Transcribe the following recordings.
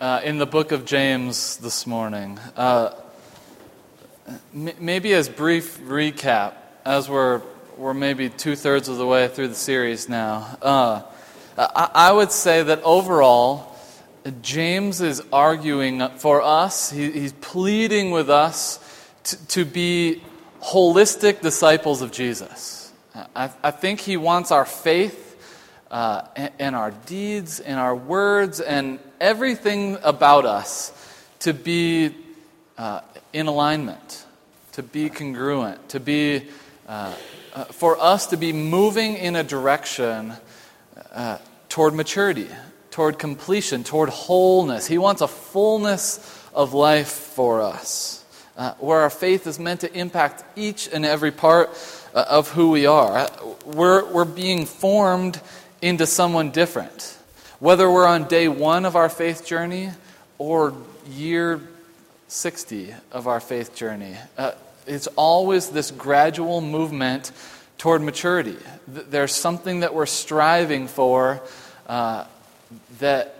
uh, in the book of James this morning. Uh, m- maybe as brief recap, as we're, we're maybe two thirds of the way through the series now, uh, I, I, would say that overall, James is arguing for us, he, he's pleading with us to, to be holistic disciples of Jesus. I, I think he wants our faith uh, and, our deeds and our words and everything about us to be uh, in alignment, to be congruent, to be, uh, uh for us to be moving in a direction uh, toward maturity, toward completion, toward wholeness. He wants a fullness of life for us, uh, where our faith is meant to impact each and every part of who we are. We're, we're being formed into someone different. Whether we're on day one of our faith journey or year 60 of our faith journey, uh, it's always this gradual movement toward maturity. There's something that we're striving for uh, that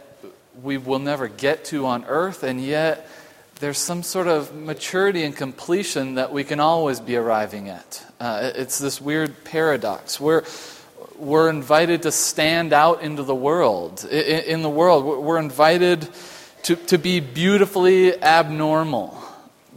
we will never get to on earth, and yet there's some sort of maturity and completion that we can always be arriving at. Uh, it's this weird paradox. We're, we're invited to stand out into the world. In the world, we're invited to, to be beautifully abnormal.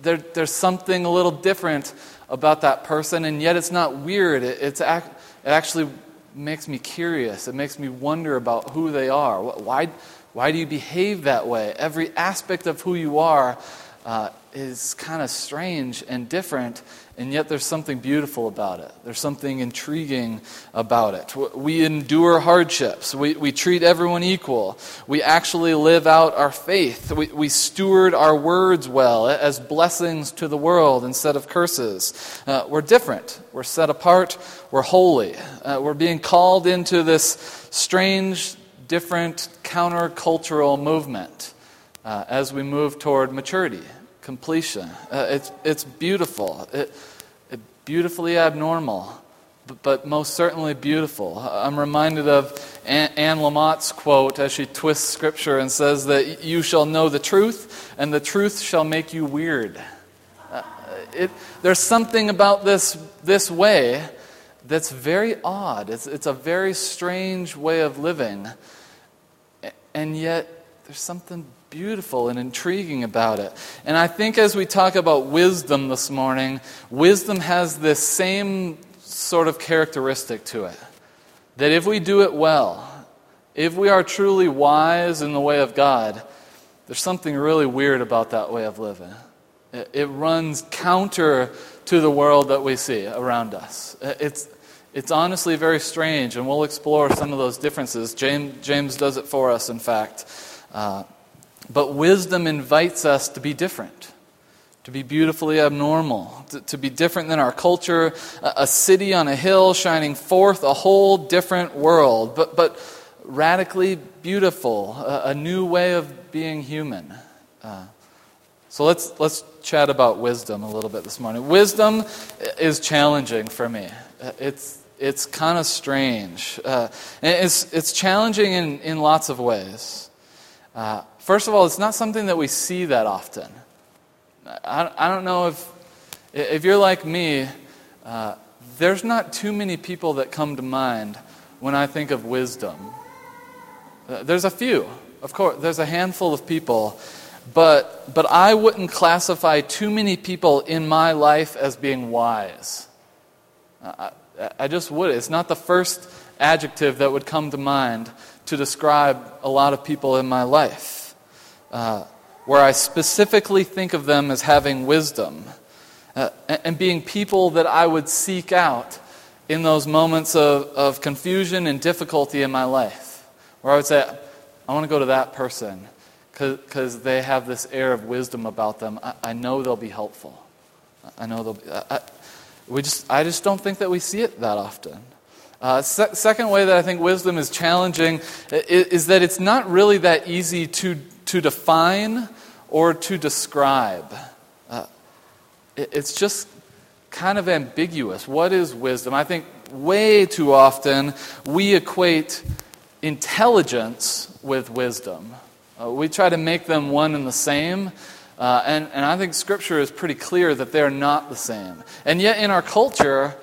There, there's something a little different about that person, and yet it's not weird. It, it's, it actually makes me curious. It makes me wonder about who they are. Why, why do you behave that way? Every aspect of who you are uh, is kind of strange and different, and yet there's something beautiful about it. There's something intriguing about it. We endure hardships. We, we treat everyone equal. We actually live out our faith. We, we steward our words well as blessings to the world instead of curses. Uh, we're different. We're set apart. We're holy. Uh, we're being called into this strange, different, countercultural movement uh, as we move toward maturity completion. Uh, it's, it's beautiful, it, it beautifully abnormal, but, most certainly beautiful. I'm reminded of Anne, Anne Lamott's quote as she twists scripture and says that you shall know the truth, and the truth shall make you weird. Uh, it, there's something about this, this way that's very odd. It's, it's a very strange way of living, and yet there's something beautiful and intriguing about it. And I think as we talk about wisdom this morning, wisdom has this same sort of characteristic to it. That if we do it well, if we are truly wise in the way of God, there's something really weird about that way of living. It, it runs counter to the world that we see around us. It's, it's honestly very strange, and we'll explore some of those differences. James, James does it for us, in fact. Uh, but wisdom invites us to be different, to be beautifully abnormal, to, to, be different than our culture, a, a, city on a hill shining forth a whole different world, but, but radically beautiful, a, a new way of being human. Uh, so let's, let's chat about wisdom a little bit this morning. Wisdom is challenging for me. It's, it's kind of strange. Uh, it's, it's challenging in, in lots of ways. Uh, First of all, it's not something that we see that often. I, I don't know if, if you're like me, uh, there's not too many people that come to mind when I think of wisdom. Uh, there's a few, of course, there's a handful of people, but, but I wouldn't classify too many people in my life as being wise. I, I just would. It's not the first adjective that would come to mind to describe a lot of people in my life uh, where I specifically think of them as having wisdom uh, and being people that I would seek out in those moments of, of confusion and difficulty in my life, where I would say, I want to go to that person because they have this air of wisdom about them. I, I know they'll be helpful. I know they'll be. I, we just, I just don't think that we see it that often. Uh, se- second way that I think wisdom is challenging is, is, that it's not really that easy to to define or to describe. Uh, it, it's just kind of ambiguous. What is wisdom? I think way too often we equate intelligence with wisdom. Uh, we try to make them one and the same. Uh, and, and I think Scripture is pretty clear that they're not the same. And yet, in our culture,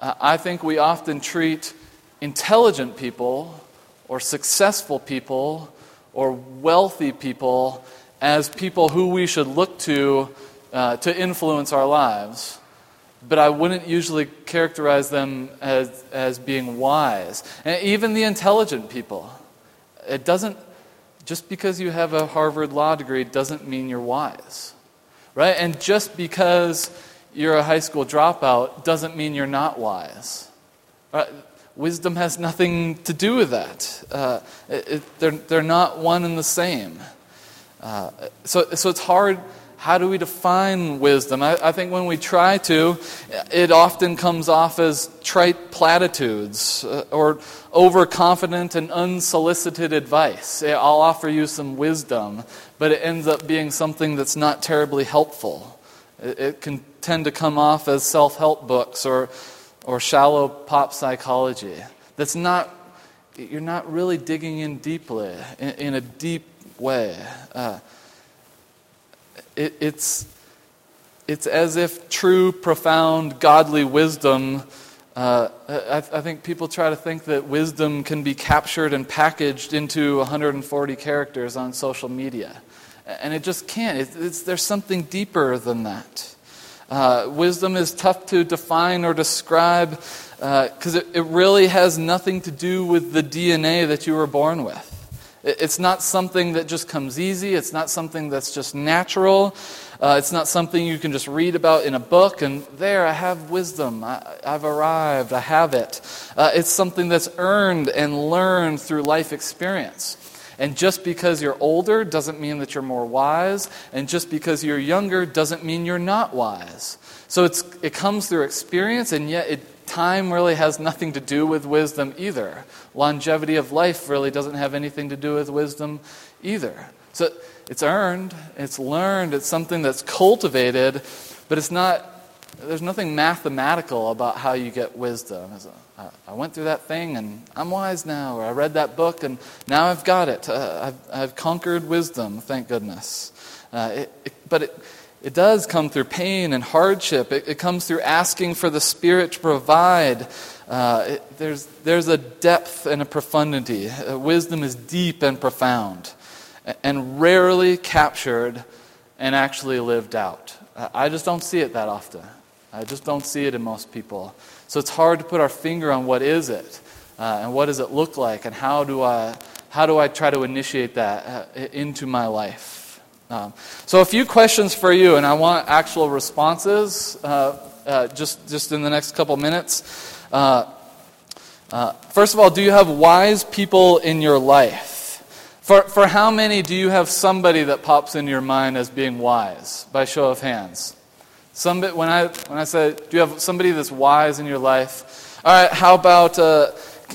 uh, I think we often treat intelligent people or successful people or wealthy people as people who we should look to uh, to influence our lives. But I wouldn't usually characterize them as, as being wise. And even the intelligent people. It doesn't, just because you have a Harvard law degree doesn't mean you're wise. Right? And just because you're a high school dropout doesn't mean you're not wise. Right? Wisdom has nothing to do with that. Uh, it, it, they're, they're not one and the same. Uh, so, so it's hard. How do we define wisdom? I, I, think when we try to, it often comes off as trite platitudes uh, or overconfident and unsolicited advice. I'll offer you some wisdom, but it ends up being something that's not terribly helpful. It, it can tend to come off as self help books or or shallow pop psychology. That's not, you're not really digging in deeply, in, in a deep way. Uh, it, it's, it's as if true, profound, godly wisdom. Uh, I, I, think people try to think that wisdom can be captured and packaged into 140 characters on social media. And it just can't. It, there's something deeper than that. Uh, wisdom is tough to define or describe because uh, it, it really has nothing to do with the DNA that you were born with. It, it's not something that just comes easy, it's not something that's just natural. Uh, it's not something you can just read about in a book and there, I have wisdom. I, have arrived. I have it. Uh, it's something that's earned and learned through life experience. And just because you're older doesn't mean that you're more wise. And just because you're younger doesn't mean you're not wise. So it's, it comes through experience, and yet it, time really has nothing to do with wisdom either. Longevity of life really doesn't have anything to do with wisdom either. So it's earned, it's learned, it's something that's cultivated, but it's not, there's nothing mathematical about how you get wisdom. I went through that thing and I'm wise now, or I read that book and now I've got it. Uh, I've, I've, conquered wisdom, thank goodness. Uh, it, it, but it, it does come through pain and hardship. It, it comes through asking for the Spirit to provide. Uh, there's, there's a depth and a profundity. Uh, wisdom is deep and profound and rarely captured and actually lived out. I just don't see it that often. I just don't see it in most people. So it's hard to put our finger on what is it uh, and what does it look like and how do I, how do I try to initiate that uh, into my life. Um, so a few questions for you, and I want actual responses uh, uh just, just in the next couple minutes. Uh, uh, first of all, do you have wise people in your life? For, for how many do you have somebody that pops in your mind as being wise? By show of hands. Somebody, when, I, when I say, do you have somebody that's wise in your life? All right, how about, uh,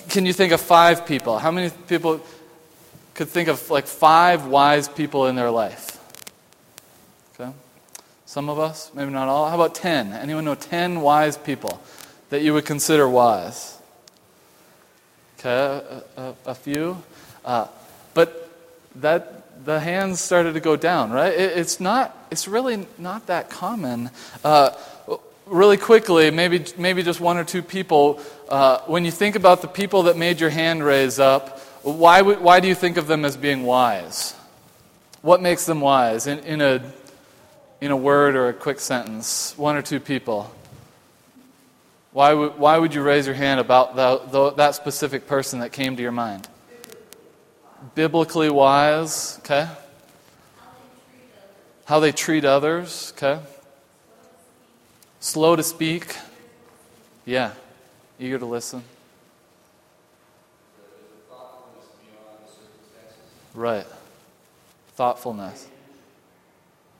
can you think of five people? How many people could think of like five wise people in their life? Okay. Some of us, maybe not all. How about 10? Anyone know 10 wise people that you would consider wise? Okay, a, a, a few. Uh, but that the hands started to go down, right? It, it's not, it's really not that common. Uh, really quickly, maybe, maybe just one or two people, uh, when you think about the people that made your hand raise up, why, why do you think of them as being wise? What makes them wise? In, in, a, in a word or a quick sentence, one or two people. Why would, why would you raise your hand about the, the, that specific person that came to your mind? Biblically wise, okay? How they treat others, okay? Slow to speak, yeah. Eager to listen. Right. Thoughtfulness.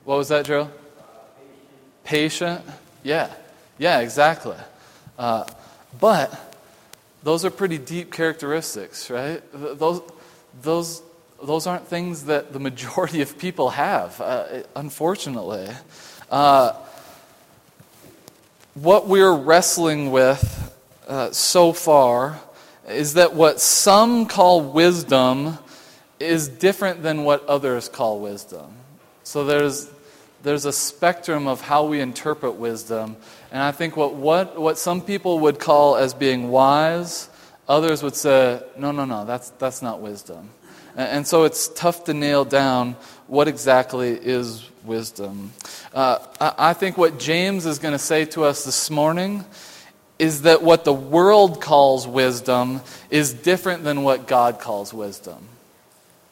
What was that, Joe? Patient. Yeah. Yeah, exactly. Uh, but those are pretty deep characteristics, right? Those, those, those aren't things that the majority of people have, uh, unfortunately. Uh, what we're wrestling with uh, so far is that what some call wisdom is different than what others call wisdom. So there's, there's a spectrum of how we interpret wisdom. And I think what, what, what some people would call as being wise, others would say, no, no, no, that's, that's not wisdom. And, so it's tough to nail down what exactly is wisdom. Uh, I, I think what James is going to say to us this morning is that what the world calls wisdom is different than what God calls wisdom.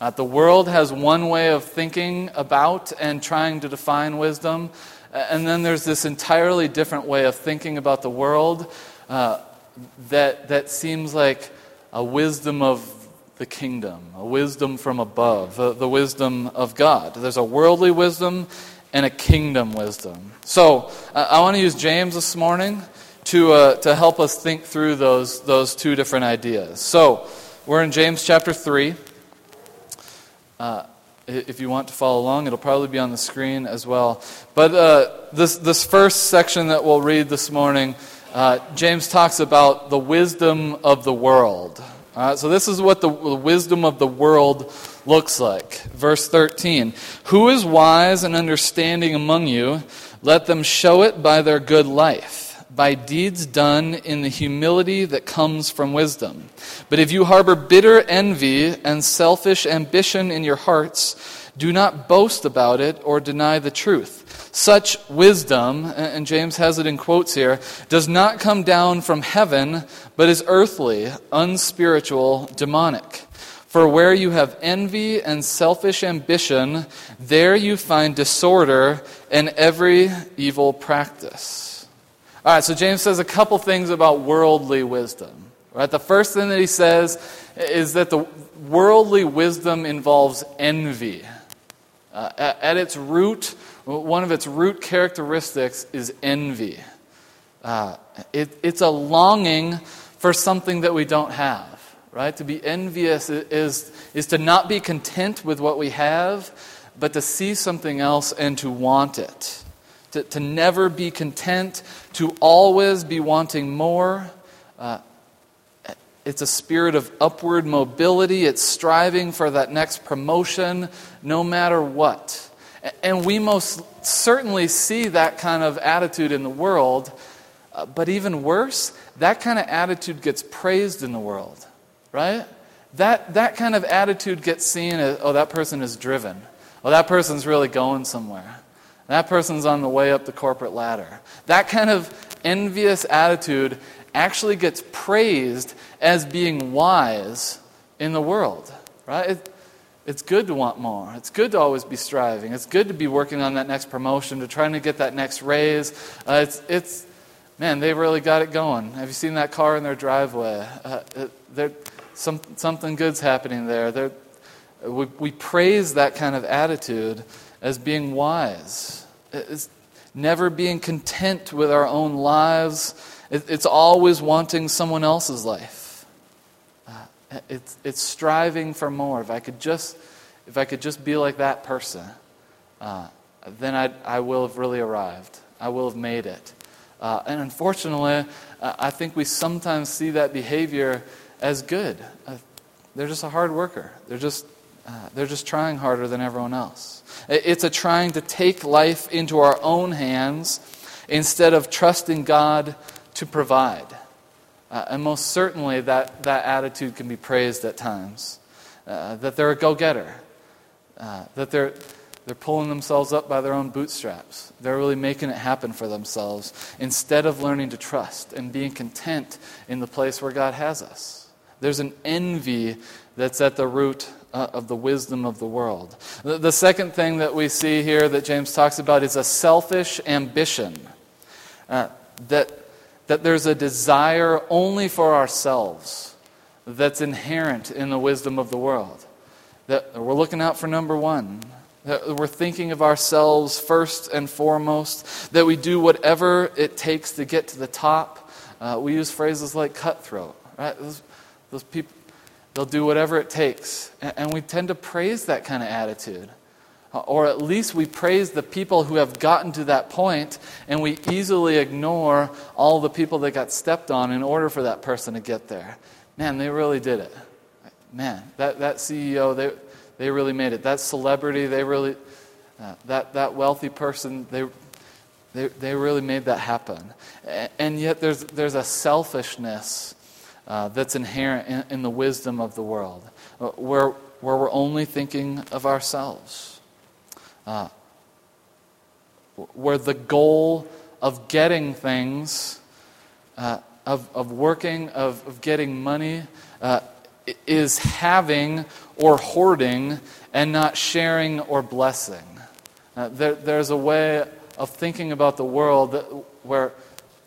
Uh, the world has one way of thinking about and trying to define wisdom, and then there's this entirely different way of thinking about the world uh, that, that seems like a wisdom of the kingdom, a wisdom from above, the, the wisdom of God. There's a worldly wisdom and a kingdom wisdom. So uh, I want to use James this morning to, uh, to help us think through those, those two different ideas. So we're in James chapter 3. Uh, if you want to follow along, it'll probably be on the screen as well. But uh, this, this first section that we'll read this morning, uh, James talks about the wisdom of the world. so, this is what the, the wisdom of the world looks like. Verse 13 Who is wise and understanding among you? Let them show it by their good life by deeds done in the humility that comes from wisdom. But if you harbor bitter envy and selfish ambition in your hearts, do not boast about it or deny the truth. Such wisdom, and James has it in quotes here, does not come down from heaven, but is earthly, unspiritual, demonic. For where you have envy and selfish ambition, there you find disorder and every evil practice. All right, so James says a couple things about worldly wisdom. Right? The first thing that he says is that the worldly wisdom involves envy. Uh, at, at, its root, one of its root characteristics is envy. Uh, it, it's a longing for something that we don't have. Right? To be envious is, is to not be content with what we have, but to see something else and to want it to, to never be content, to always be wanting more. Uh, it's a spirit of upward mobility. It's striving for that next promotion, no matter what. And we most certainly see that kind of attitude in the world. Uh, but even worse, that kind of attitude gets praised in the world, right? That, that kind of attitude gets seen as, oh, that person is driven. Oh, that person's really going somewhere. That person's on the way up the corporate ladder. That kind of envious attitude actually gets praised as being wise in the world, right? It, it's good to want more. It's good to always be striving. It's good to be working on that next promotion, to trying to get that next raise. Uh, it's, it's, man, they really got it going. Have you seen that car in their driveway? Uh, it, some, something good's happening there. We, we praise that kind of attitude as being wise. It's never being content with our own lives. It's always wanting someone else's life. It's, it's striving for more. If I could just, if I could just be like that person, uh, then I, I will have really arrived. I will have made it. Uh, and unfortunately, uh, I think we sometimes see that behavior as good. Uh, they're just a hard worker. They're just uh, they're just trying harder than everyone else. It's a trying to take life into our own hands instead of trusting God to provide. Uh, and most certainly, that, that attitude can be praised at times. Uh, that they're a go getter, uh, that they're, they're pulling themselves up by their own bootstraps. They're really making it happen for themselves instead of learning to trust and being content in the place where God has us. There's an envy that's at the root uh, of the wisdom of the world. The, the, second thing that we see here that James talks about is a selfish ambition. Uh, that, that there's a desire only for ourselves that's inherent in the wisdom of the world. That we're looking out for number one. That we're thinking of ourselves first and foremost. That we do whatever it takes to get to the top. Uh, we use phrases like cutthroat. Right? Those, those people They'll do whatever it takes. And we tend to praise that kind of attitude. Uh, or at least we praise the people who have gotten to that point, and we easily ignore all the people that got stepped on in order for that person to get there. Man, they really did it. Man, that, that CEO, they, they really made it. That celebrity, they really, uh, that, that wealthy person, they, they, they really made that happen. And yet there's, there's a selfishness uh, that's inherent in, in, the wisdom of the world, uh, where, where we're only thinking of ourselves. Uh, where the goal of getting things, uh, of, of working, of, of getting money, uh, is having or hoarding and not sharing or blessing. Uh, there, there's a way of thinking about the world that, where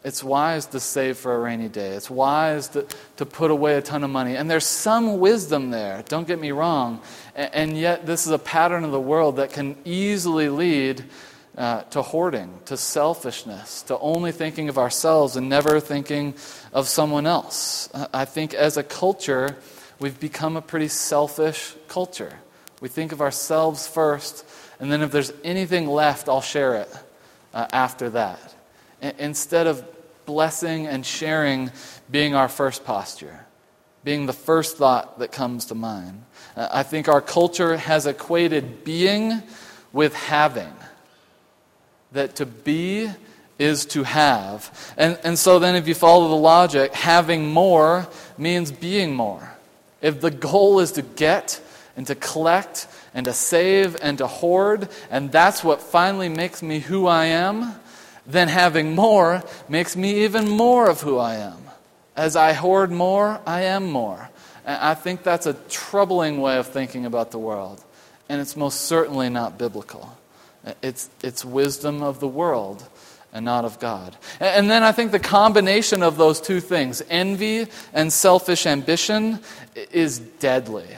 it's wise to save for a rainy day. It's wise to, to put away a ton of money. And there's some wisdom there, don't get me wrong. And, and yet, this is a pattern of the world that can easily lead uh, to hoarding, to selfishness, to only thinking of ourselves and never thinking of someone else. I think as a culture, we've become a pretty selfish culture. We think of ourselves first, and then if there's anything left, I'll share it uh, after that. Instead of blessing and sharing being our first posture, being the first thought that comes to mind. Uh, I think our culture has equated being with having. That to be is to have. And, and so then, if you follow the logic, having more means being more. If the goal is to get and to collect and to save and to hoard, and that's what finally makes me who I am, then having more makes me even more of who I am. As I hoard more, I am more. And I think that's a troubling way of thinking about the world, and it's most certainly not biblical. It's, it's wisdom of the world and not of God. And then I think the combination of those two things, envy and selfish ambition, is deadly.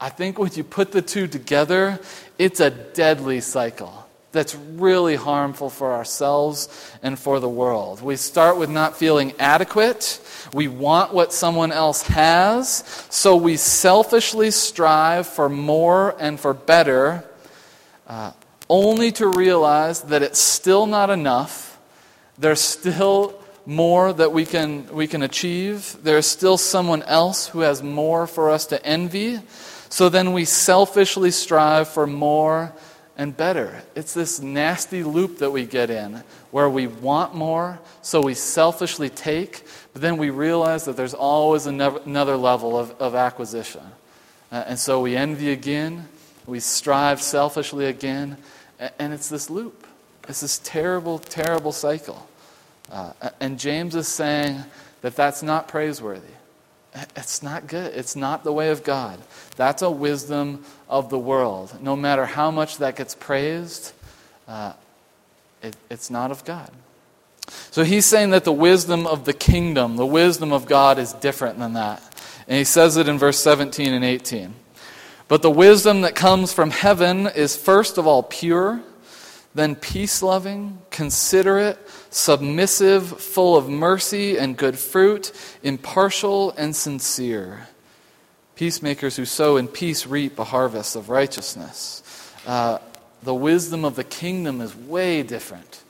I think when you put the two together, it's a deadly cycle that's really harmful for ourselves and for the world. We start with not feeling adequate. We want what someone else has, so we selfishly strive for more and for better. Uh, only to realize that it's still not enough. There's still more that we can, we can achieve. There's still someone else who has more for us to envy. So then we selfishly strive for more and better. It's this nasty loop that we get in where we want more, so we selfishly take, but then we realize that there's always another level of, of acquisition. Uh, and so we envy again, we strive selfishly again, and it's this loop. It's this terrible, terrible cycle. Uh, and James is saying that that's not praiseworthy. It's not good. It's not the way of God. That's a wisdom of the world. No matter how much that gets praised, uh, it, it's not of God. So he's saying that the wisdom of the kingdom, the wisdom of God, is different than that. And he says it in verse 17 and 18. But the wisdom that comes from heaven is first of all pure, then peace loving, considerate, submissive, full of mercy and good fruit, impartial and sincere. Peacemakers who sow in peace reap a harvest of righteousness. Uh, the wisdom of the kingdom is way different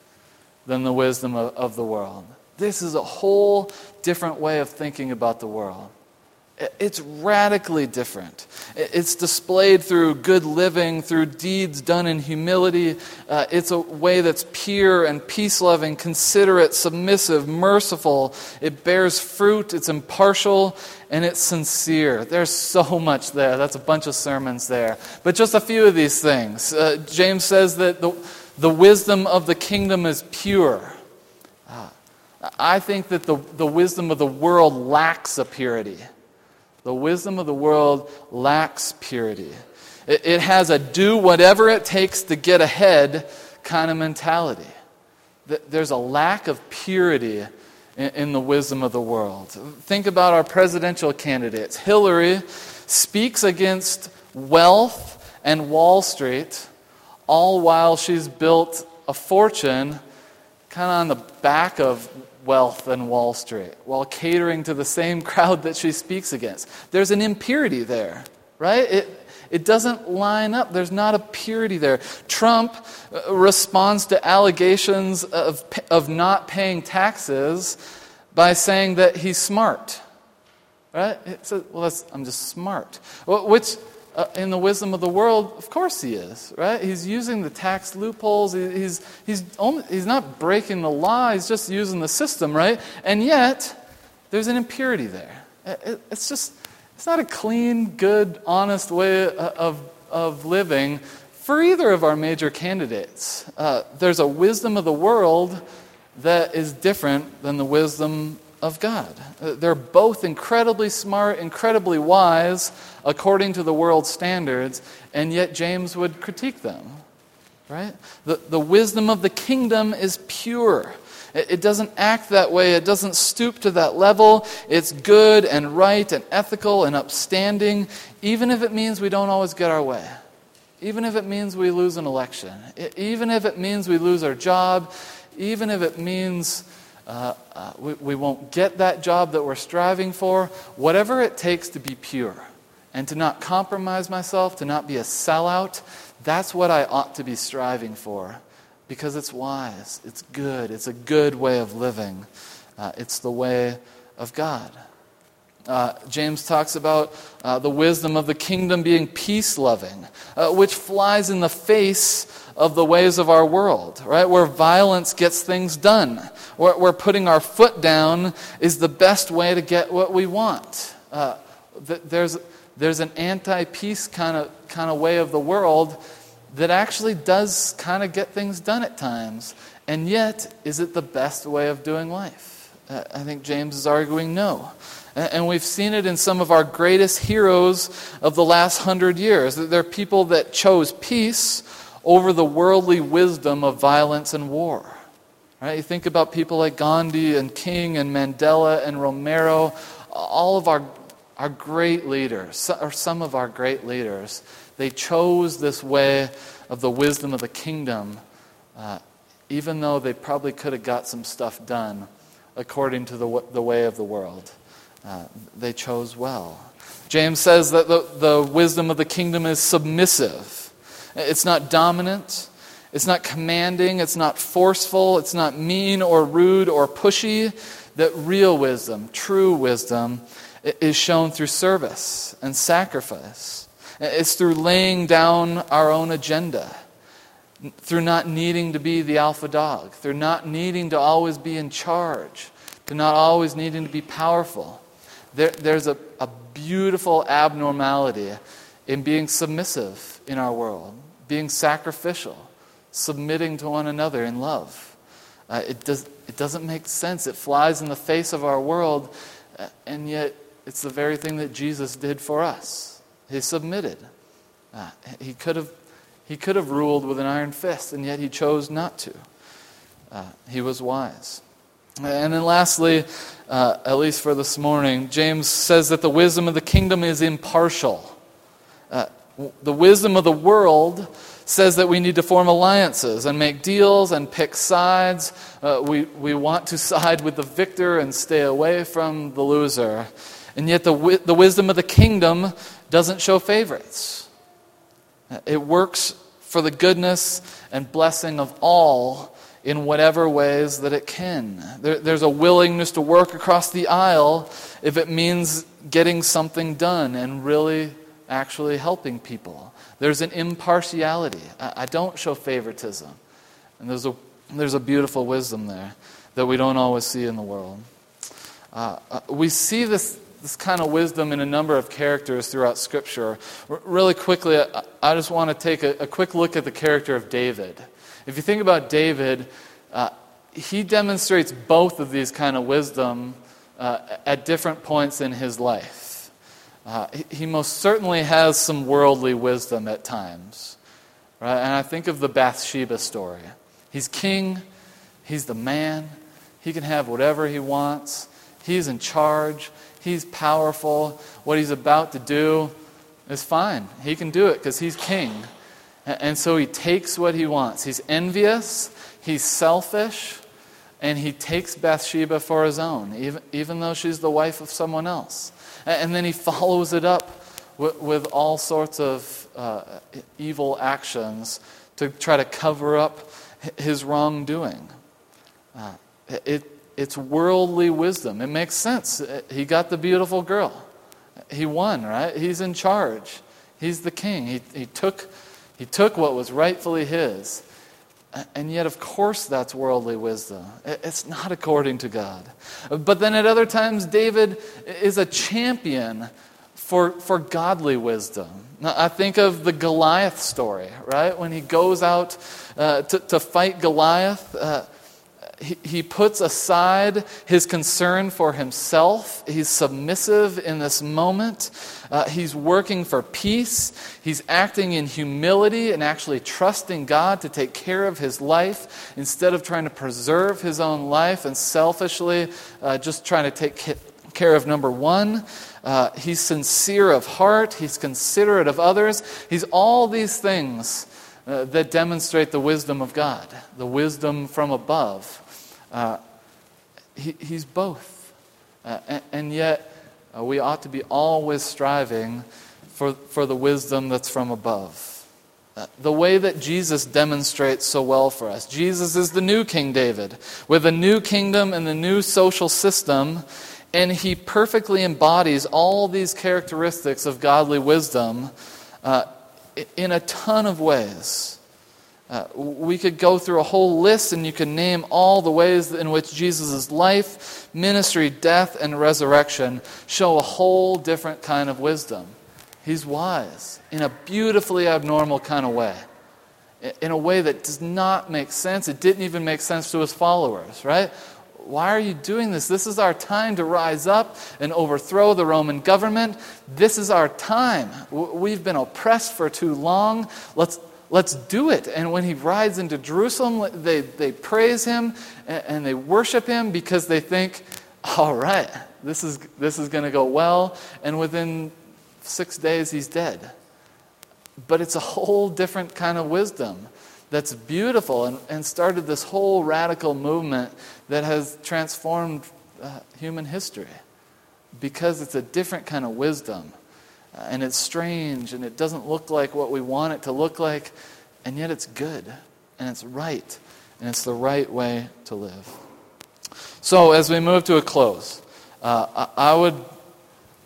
than the wisdom of, of the world. This is a whole different way of thinking about the world. It's radically different. It's displayed through good living, through deeds done in humility. Uh, it's a way that's pure and peace loving, considerate, submissive, merciful. It bears fruit, it's impartial, and it's sincere. There's so much there. That's a bunch of sermons there. But just a few of these things. Uh, James says that the, the wisdom of the kingdom is pure. Uh, I think that the, the wisdom of the world lacks a purity. The wisdom of the world lacks purity. It, it has a do whatever it takes to get ahead kind of mentality. There's a lack of purity in, in the wisdom of the world. Think about our presidential candidates. Hillary speaks against wealth and Wall Street, all while she's built a fortune kind of on the back of wealth and Wall Street while catering to the same crowd that she speaks against. There's an impurity there, right? It, it doesn't line up. There's not a purity there. Trump uh, responds to allegations of, of not paying taxes by saying that he's smart. Right? It says, well, I'm just smart. Which, uh, in the wisdom of the world? Of course he is, right? He's using the tax loopholes. He's, he's, only, he's not breaking the law, he's just using the system, right? And yet, there's an impurity there. It, it's just, it's not a clean, good, honest way uh, of, of living for either of our major candidates. Uh, there's a wisdom of the world that is different than the wisdom of God. Uh, they're both incredibly smart, incredibly wise, according to the world's standards, and yet James would critique them. Right? The, the wisdom of the kingdom is pure. It, it doesn't act that way, it doesn't stoop to that level. It's good and right and ethical and upstanding, even if it means we don't always get our way. Even if it means we lose an election, even if it means we lose our job, even if it means uh, uh, we, we won't get that job that we're striving for, whatever it takes to be pure and to not compromise myself, to not be a sellout, that's what I ought to be striving for because it's wise, it's good, it's a good way of living, uh, it's the way of God. Uh, James talks about uh, the wisdom of the kingdom being peace loving, uh, which flies in the face of the ways of our world, right? Where violence gets things done, where, where putting our foot down is the best way to get what we want. Uh, there's, there's an anti peace kind of, kind of way of the world that actually does kind of get things done at times. And yet, is it the best way of doing life? Uh, I think James is arguing no. And we've seen it in some of our greatest heroes of the last hundred years. They're people that chose peace over the worldly wisdom of violence and war. Right? You think about people like Gandhi and King and Mandela and Romero, all of our, our great leaders, or some of our great leaders, they chose this way of the wisdom of the kingdom, uh, even though they probably could have got some stuff done according to the, the way of the world. Uh, they chose well. James says that the, the wisdom of the kingdom is submissive. It's not dominant. It's not commanding. It's not forceful. It's not mean or rude or pushy. That real wisdom, true wisdom, is shown through service and sacrifice. It's through laying down our own agenda, through not needing to be the alpha dog, through not needing to always be in charge, through not always needing to be powerful. There, there's a, a beautiful abnormality in being submissive in our world being sacrificial, submitting to one another in love. Uh, it, does, it doesn't make sense. It flies in the face of our world, uh, and yet it's the very thing that Jesus did for us. He submitted. Uh, he, could have, he could have ruled with an iron fist, and yet he chose not to. Uh, he was wise. And then, lastly, uh, at least for this morning, James says that the wisdom of the kingdom is impartial. Uh, the wisdom of the world says that we need to form alliances and make deals and pick sides. Uh, we, we want to side with the victor and stay away from the loser. And yet, the, the wisdom of the kingdom doesn't show favorites. It works for the goodness and blessing of all in whatever ways that it can. There, there's a willingness to work across the aisle if it means getting something done and really actually helping people. There's an impartiality. I, I don't show favoritism. And there's a, there's a beautiful wisdom there that we don't always see in the world. Uh, uh, we see this, this kind of wisdom in a number of characters throughout Scripture. R- really quickly, I, I just want to take a, a, quick look at the character of David. If you think about David, uh, he demonstrates both of these kind of wisdom uh, at different points in his life. Uh, he most certainly has some worldly wisdom at times. Right? And I think of the Bathsheba story. He's king, he's the man, he can have whatever he wants, he's in charge, he's powerful. What he's about to do is fine. He can do it because he's king. And so he takes what he wants. He's envious, he's selfish, and he takes Bathsheba for his own, even, even though she's the wife of someone else. And then he follows it up with, with all sorts of uh, evil actions to try to cover up his wrongdoing. Uh, it, it's worldly wisdom. It makes sense. He got the beautiful girl. He won, right? He's in charge. He's the king. He, he, took, he took what was rightfully his. And yet, of course, that's worldly wisdom. It's not according to God. But then at other times, David is a champion for, for godly wisdom. Now, I think of the Goliath story, right? When he goes out uh, to, to fight Goliath, uh, he, puts aside his concern for himself. He's submissive in this moment. Uh, he's working for peace. He's acting in humility and actually trusting God to take care of his life instead of trying to preserve his own life and selfishly uh, just trying to take care of number one. Uh, he's sincere of heart. He's considerate of others. He's all these things uh, that demonstrate the wisdom of God, the wisdom from above. Uh, he, he's both. Uh, and, and, yet, uh, we ought to be always striving for, for the wisdom that's from above. Uh, the way that Jesus demonstrates so well for us. Jesus is the new King David with a new kingdom and the new social system, and he perfectly embodies all these characteristics of godly wisdom uh, in a ton of ways. Uh, we could go through a whole list and you can name all the ways in which Jesus' life, ministry, death, and resurrection show a whole different kind of wisdom. He's wise in a beautifully abnormal kind of way, in a way that does not make sense. It didn't even make sense to his followers, right? Why are you doing this? This is our time to rise up and overthrow the Roman government. This is our time. We've been oppressed for too long. Let's, let's do it. And when he rides into Jerusalem, they, they praise him and, and they worship him because they think, all right, this is, this is going to go well. And within six days, he's dead. But it's a whole different kind of wisdom that's beautiful and, and started this whole radical movement that has transformed uh, human history because it's a different kind of wisdom and it's strange and it doesn't look like what we want it to look like, and yet it's good and it's right and it's the right way to live. So, as we move to a close, uh, I would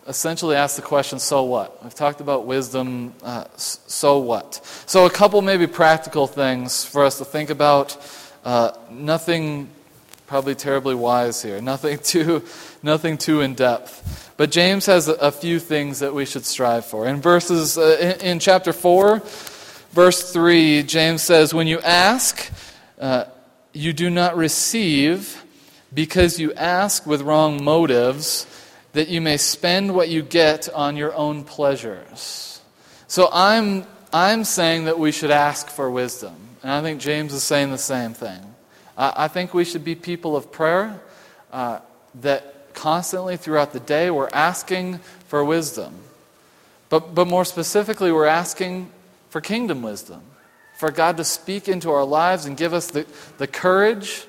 essentially ask the question so what? We've talked about wisdom, uh, so what? So, a couple maybe practical things for us to think about. Uh, nothing probably terribly wise here, nothing too, nothing too in depth. But James has a, few things that we should strive for. In verses uh, in, in, chapter 4, verse 3, James says, When you ask, uh, you do not receive because you ask with wrong motives, that you may spend what you get on your own pleasures. So I'm, I'm saying that we should ask for wisdom. And I think James is saying the same thing. I, think we should be people of prayer uh, that constantly throughout the day, we're asking for wisdom. But, but more specifically, we're asking for kingdom wisdom, for God to speak into our lives and give us the, the courage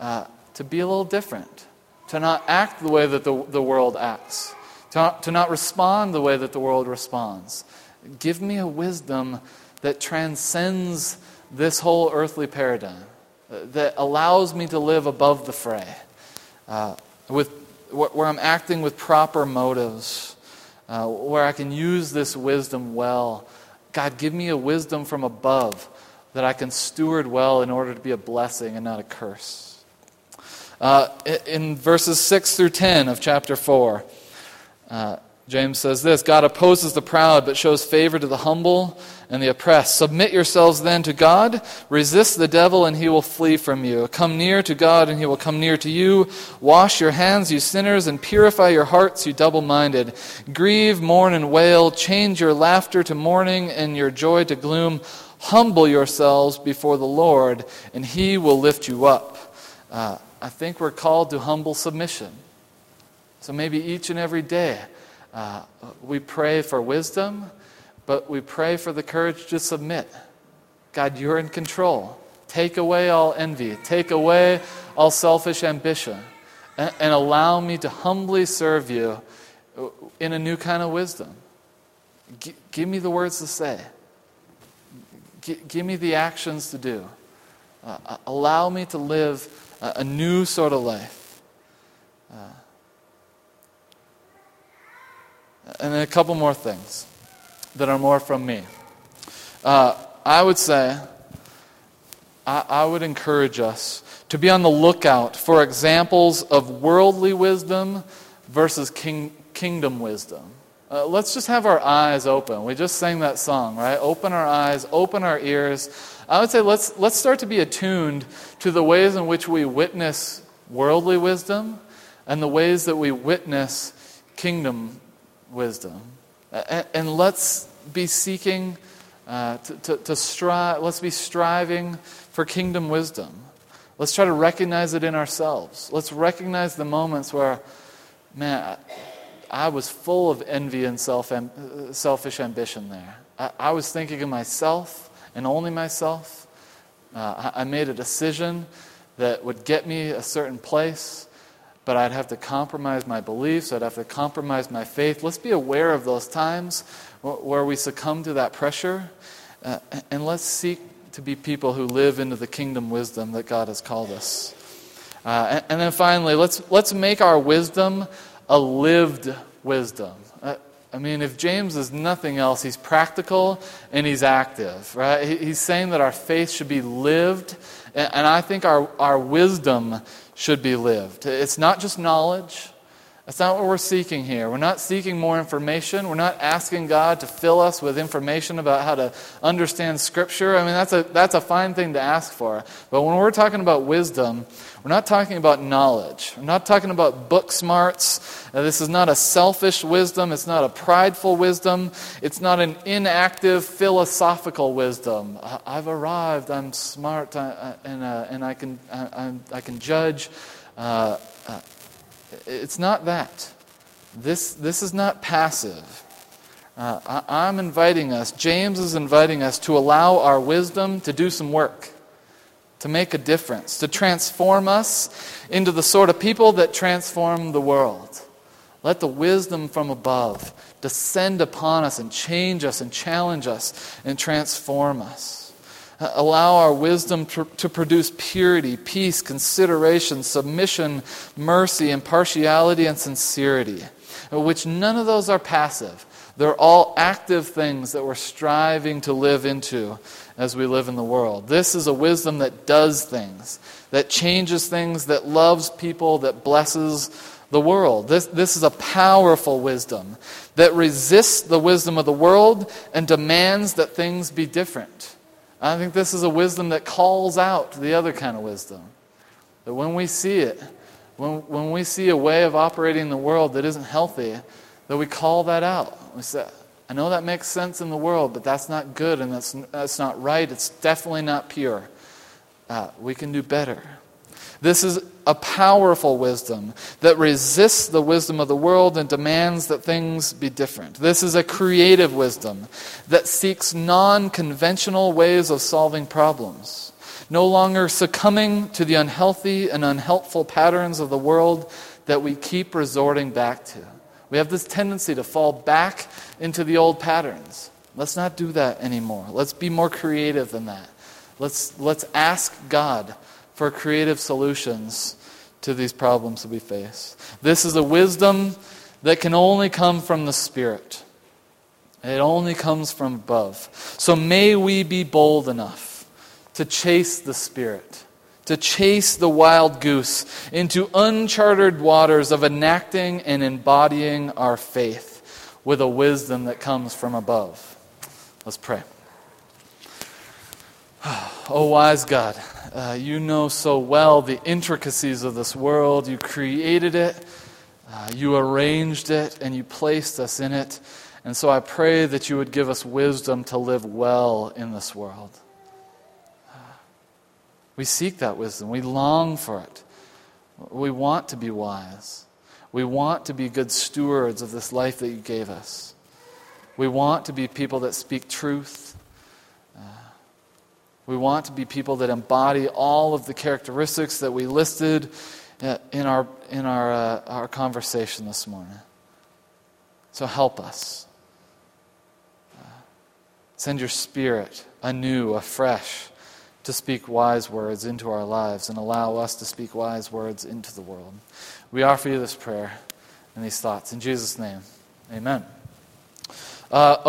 uh, to be a little different, to not act the way that the, the world acts, to not, to not respond the way that the world responds. Give me a wisdom that transcends this whole earthly paradigm, that allows me to live above the fray. Uh, with where I'm acting with proper motives, uh, where I can use this wisdom well. God, give me a wisdom from above that I can steward well in order to be a blessing and not a curse. Uh, in verses 6 through 10 of chapter 4, uh, James says this God opposes the proud, but shows favor to the humble and the oppressed. Submit yourselves then to God. Resist the devil, and he will flee from you. Come near to God, and he will come near to you. Wash your hands, you sinners, and purify your hearts, you double minded. Grieve, mourn, and wail. Change your laughter to mourning and your joy to gloom. Humble yourselves before the Lord, and he will lift you up. Uh, I think we're called to humble submission. So maybe each and every day uh, we pray for wisdom, but we pray for the courage to submit. God, you're in control. Take away all envy, take away all selfish ambition, and, and allow me to humbly serve you in a new kind of wisdom. G- give me the words to say, G- give me the actions to do. Uh, allow me to live a, a new sort of life. Uh, and then a couple more things. That are more from me. Uh, I would say, I, I would encourage us to be on the lookout for examples of worldly wisdom versus king, kingdom wisdom. Uh, let's just have our eyes open. We just sang that song, right? Open our eyes, open our ears. I would say let's, let's start to be attuned to the ways in which we witness worldly wisdom and the ways that we witness kingdom wisdom. And, and let's be seeking uh, to, to, to strive, let's be striving for kingdom wisdom. Let's try to recognize it in ourselves. Let's recognize the moments where, man, I was full of envy and self, selfish ambition there. I, I, was thinking of myself and only myself. Uh, I, I made a decision that would get me a certain place, but I'd have to compromise my beliefs, I'd have to compromise my faith. Let's be aware of those times where we succumb to that pressure, uh, and let's seek to be people who live into the kingdom wisdom that God has called us. Uh, and, and, then finally, let's, let's make our wisdom a lived wisdom. Uh, I mean, if James is nothing else, he's practical and he's active, right? He, he's saying that our faith should be lived, and, and I think our, our wisdom should be lived. It's not just knowledge. That's not what we're seeking here. We're not seeking more information. We're not asking God to fill us with information about how to understand Scripture. I mean, that's a, that's a fine thing to ask for. But when we're talking about wisdom, we're not talking about knowledge. We're not talking about book smarts. Uh, this is not a selfish wisdom. It's not a prideful wisdom. It's not an inactive philosophical wisdom. I've arrived. I'm smart. and, uh, and I, can, I, I can judge. Uh, uh it's not that. This, this is not passive. Uh, I, I'm inviting us, James is inviting us to allow our wisdom to do some work, to make a difference, to transform us into the sort of people that transform the world. Let the wisdom from above descend upon us and change us and challenge us and transform us. Allow our wisdom to, to, produce purity, peace, consideration, submission, mercy, impartiality, and sincerity, which none of those are passive. They're all active things that we're striving to live into as we live in the world. This is a wisdom that does things, that changes things, that loves people, that blesses the world. This, this is a powerful wisdom that resists the wisdom of the world and demands that things be different. I think this is a wisdom that calls out the other kind of wisdom. That when we see it, when, when we see a way of operating in the world that isn't healthy, that we call that out. We say, I know that makes sense in the world, but that's not good and that's, that's not right. It's definitely not pure. Uh, we can do better. This is a powerful wisdom that resists the wisdom of the world and demands that things be different. This is a creative wisdom that seeks non conventional ways of solving problems, no longer succumbing to the unhealthy and unhelpful patterns of the world that we keep resorting back to. We have this tendency to fall back into the old patterns. Let's not do that anymore. Let's be more creative than that. Let's, let's ask God for creative solutions to these problems that we face. This is a wisdom that can only come from the Spirit. It only comes from above. So may we be bold enough to chase the Spirit, to chase the wild goose into uncharted waters of enacting and embodying our faith with a wisdom that comes from above. Let's pray. Oh, wise God. Uh, you know so well the intricacies of this world. You created it, uh, you arranged it, and you placed us in it. And so I pray that you would give us wisdom to live well in this world. We seek that wisdom, we long for it. We want to be wise. We want to be good stewards of this life that you gave us. We want to be people that speak truth we want to be people that embody all of the characteristics that we listed uh, in our, in our, uh, our conversation this morning. So help us. Uh, send your spirit anew, afresh, to speak wise words into our lives and allow us to speak wise words into the world. We offer you this prayer and these thoughts. In Jesus' name, amen. Uh, okay.